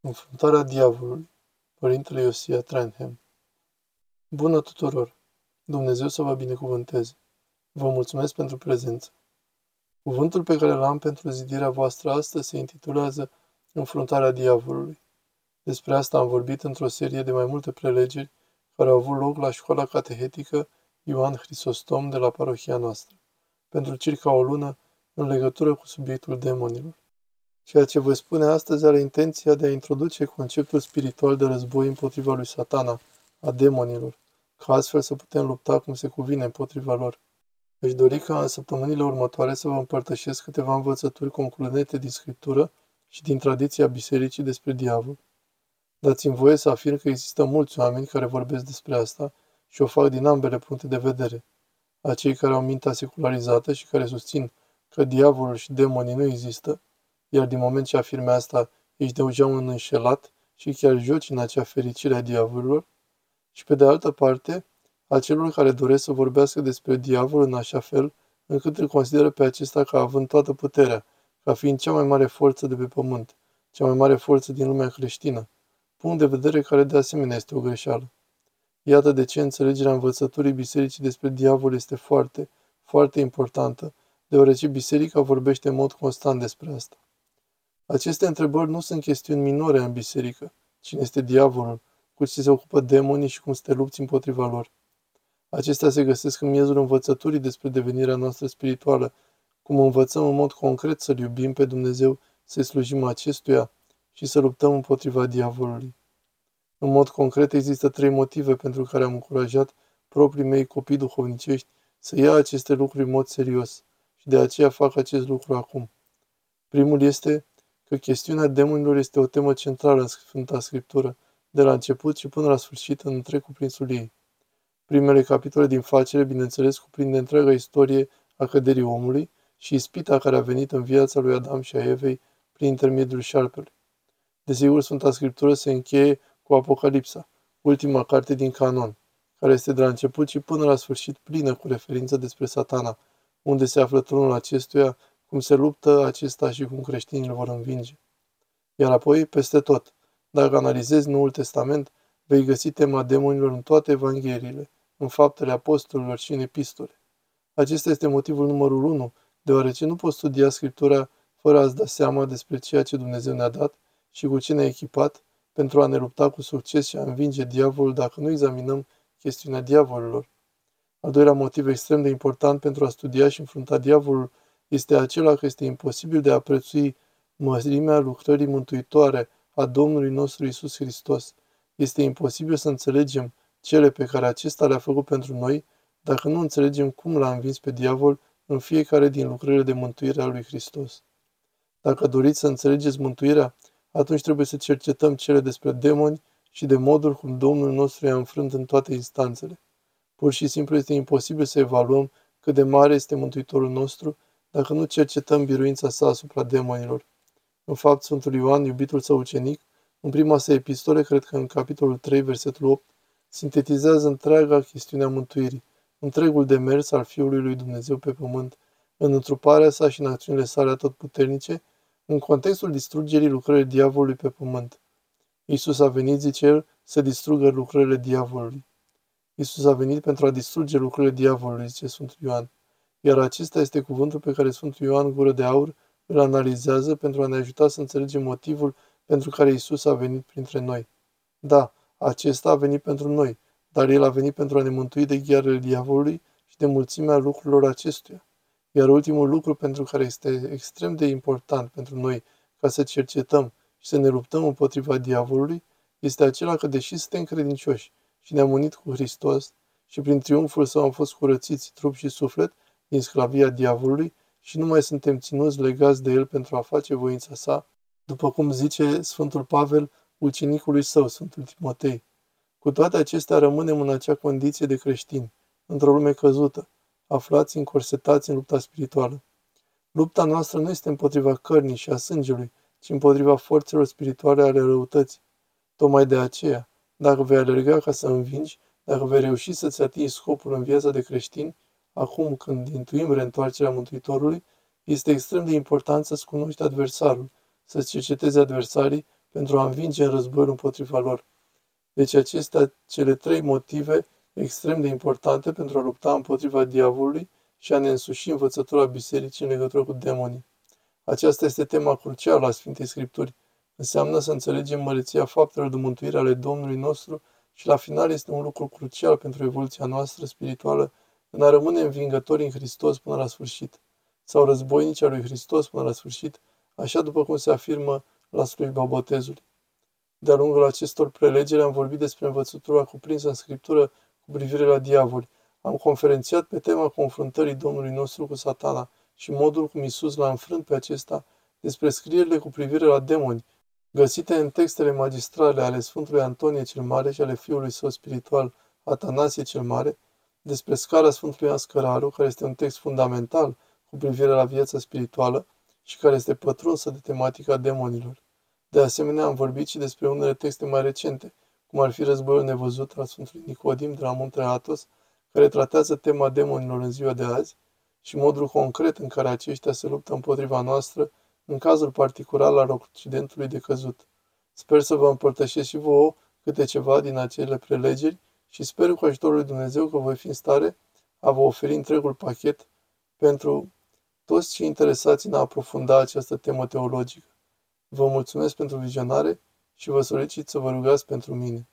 Înfruntarea diavolului. Părintele Iosia Tranham. Bună tuturor! Dumnezeu să vă binecuvânteze. Vă mulțumesc pentru prezență. Cuvântul pe care l-am pentru zidirea voastră astăzi se intitulează Înfruntarea diavolului. Despre asta am vorbit într-o serie de mai multe prelegeri care au avut loc la școala catehetică Ioan Hristostom de la parohia noastră, pentru circa o lună în legătură cu subiectul demonilor. Ceea ce voi spune astăzi are intenția de a introduce conceptul spiritual de război împotriva lui satana, a demonilor, ca astfel să putem lupta cum se cuvine împotriva lor. Aș dori ca în săptămânile următoare să vă împărtășesc câteva învățături concludente din Scriptură și din tradiția bisericii despre diavol. Dați-mi voie să afirm că există mulți oameni care vorbesc despre asta și o fac din ambele puncte de vedere. Acei care au mintea secularizată și care susțin că diavolul și demonii nu există, iar din moment ce afirme asta, ești deja un înșelat și chiar joci în acea fericire a diavolilor, și pe de altă parte, a celor care doresc să vorbească despre diavol în așa fel încât îl consideră pe acesta ca având toată puterea, ca fiind cea mai mare forță de pe pământ, cea mai mare forță din lumea creștină, punct de vedere care de asemenea este o greșeală. Iată de ce înțelegerea învățăturii bisericii despre diavol este foarte, foarte importantă, deoarece biserica vorbește în mod constant despre asta. Aceste întrebări nu sunt chestiuni minore în biserică. Cine este diavolul? Cu ce se ocupă demonii și cum să te lupți împotriva lor? Acestea se găsesc în miezul învățăturii despre devenirea noastră spirituală, cum învățăm în mod concret să-L iubim pe Dumnezeu, să-i slujim acestuia și să luptăm împotriva diavolului. În mod concret există trei motive pentru care am încurajat proprii mei copii duhovnicești să ia aceste lucruri în mod serios și de aceea fac acest lucru acum. Primul este că chestiunea demonilor este o temă centrală în Sfânta Scriptură, de la început și până la sfârșit în întreg cuprinsul ei. Primele capitole din facere, bineînțeles, cuprinde întreaga istorie a căderii omului și ispita care a venit în viața lui Adam și a Evei prin intermediul șarpelui. Desigur, Sfânta Scriptură se încheie cu Apocalipsa, ultima carte din canon, care este de la început și până la sfârșit plină cu referință despre satana, unde se află tronul acestuia cum se luptă acesta și cum creștinii îl vor învinge. Iar apoi, peste tot, dacă analizezi Noul Testament, vei găsi tema demonilor în toate evangheliile, în faptele apostolilor și în epistole. Acesta este motivul numărul unu, deoarece nu poți studia Scriptura fără a-ți da seama despre ceea ce Dumnezeu ne-a dat și cu ce ne-a echipat pentru a ne lupta cu succes și a învinge diavolul dacă nu examinăm chestiunea diavolilor. Al doilea motiv extrem de important pentru a studia și înfrunta diavolul este acela că este imposibil de a prețui mărimea lucrării mântuitoare a Domnului nostru Isus Hristos. Este imposibil să înțelegem cele pe care acesta le-a făcut pentru noi dacă nu înțelegem cum l-a învins pe diavol în fiecare din lucrările de mântuire a lui Hristos. Dacă doriți să înțelegeți mântuirea, atunci trebuie să cercetăm cele despre demoni și de modul cum Domnul nostru i-a înfrânt în toate instanțele. Pur și simplu este imposibil să evaluăm cât de mare este Mântuitorul nostru dacă nu cercetăm biruința sa asupra demonilor. În fapt, Sfântul Ioan, iubitul său ucenic, în prima sa epistole, cred că în capitolul 3, versetul 8, sintetizează întreaga chestiune a mântuirii, întregul demers al Fiului lui Dumnezeu pe pământ, în întruparea sa și în acțiunile sale atotputernice, în contextul distrugerii lucrării diavolului pe pământ. Isus a venit, zice el, să distrugă lucrările diavolului. Isus a venit pentru a distruge lucrările diavolului, zice Sfântul Ioan. Iar acesta este cuvântul pe care Sfântul Ioan Gură de Aur îl analizează pentru a ne ajuta să înțelegem motivul pentru care Isus a venit printre noi. Da, acesta a venit pentru noi, dar El a venit pentru a ne mântui de ghearele diavolului și de mulțimea lucrurilor acestuia. Iar ultimul lucru pentru care este extrem de important pentru noi ca să cercetăm și să ne luptăm împotriva diavolului este acela că deși suntem credincioși și ne-am unit cu Hristos și prin triumful său am fost curățiți trup și suflet, din sclavia diavolului și nu mai suntem ținuți legați de el pentru a face voința sa, după cum zice Sfântul Pavel ucenicului său, Sfântul Timotei. Cu toate acestea rămânem în acea condiție de creștini, într-o lume căzută, aflați încorsetați în lupta spirituală. Lupta noastră nu este împotriva cărnii și a sângelui, ci împotriva forțelor spirituale ale răutății. Tocmai de aceea, dacă vei alerga ca să învingi, dacă vei reuși să-ți atingi scopul în viața de creștin, acum când intuim reîntoarcerea Mântuitorului, este extrem de important să-ți cunoști adversarul, să-ți cercetezi adversarii pentru a învinge în războiul împotriva lor. Deci acestea cele trei motive extrem de importante pentru a lupta împotriva diavolului și a ne însuși învățătura bisericii în legătură cu demonii. Aceasta este tema crucială a Sfintei Scripturi. Înseamnă să înțelegem măreția faptelor de mântuire ale Domnului nostru și la final este un lucru crucial pentru evoluția noastră spirituală în a rămâne învingători în Hristos până la sfârșit, sau războinici al lui Hristos până la sfârșit, așa după cum se afirmă la slujba botezului. De-a lungul acestor prelegeri am vorbit despre învățătura cuprinsă în Scriptură cu privire la diavoli. Am conferențiat pe tema confruntării Domnului nostru cu satana și modul cum Isus l-a înfrânt pe acesta despre scrierile cu privire la demoni, găsite în textele magistrale ale Sfântului Antonie cel Mare și ale fiului său spiritual, Atanasie cel Mare, despre scara Sfântului Ioan Scăraru, care este un text fundamental cu privire la viața spirituală și care este pătrunsă de tematica demonilor. De asemenea, am vorbit și despre unele texte mai recente, cum ar fi Războiul nevăzut al Sfântului Nicodim de la Muntele Atos, care tratează tema demonilor în ziua de azi și modul concret în care aceștia se luptă împotriva noastră în cazul particular al Occidentului de căzut. Sper să vă împărtășesc și vouă câte ceva din acele prelegeri și sper cu ajutorul lui Dumnezeu că voi fi în stare a vă oferi întregul pachet pentru toți cei interesați în a aprofunda această temă teologică. Vă mulțumesc pentru vizionare și vă solicit să vă rugați pentru mine.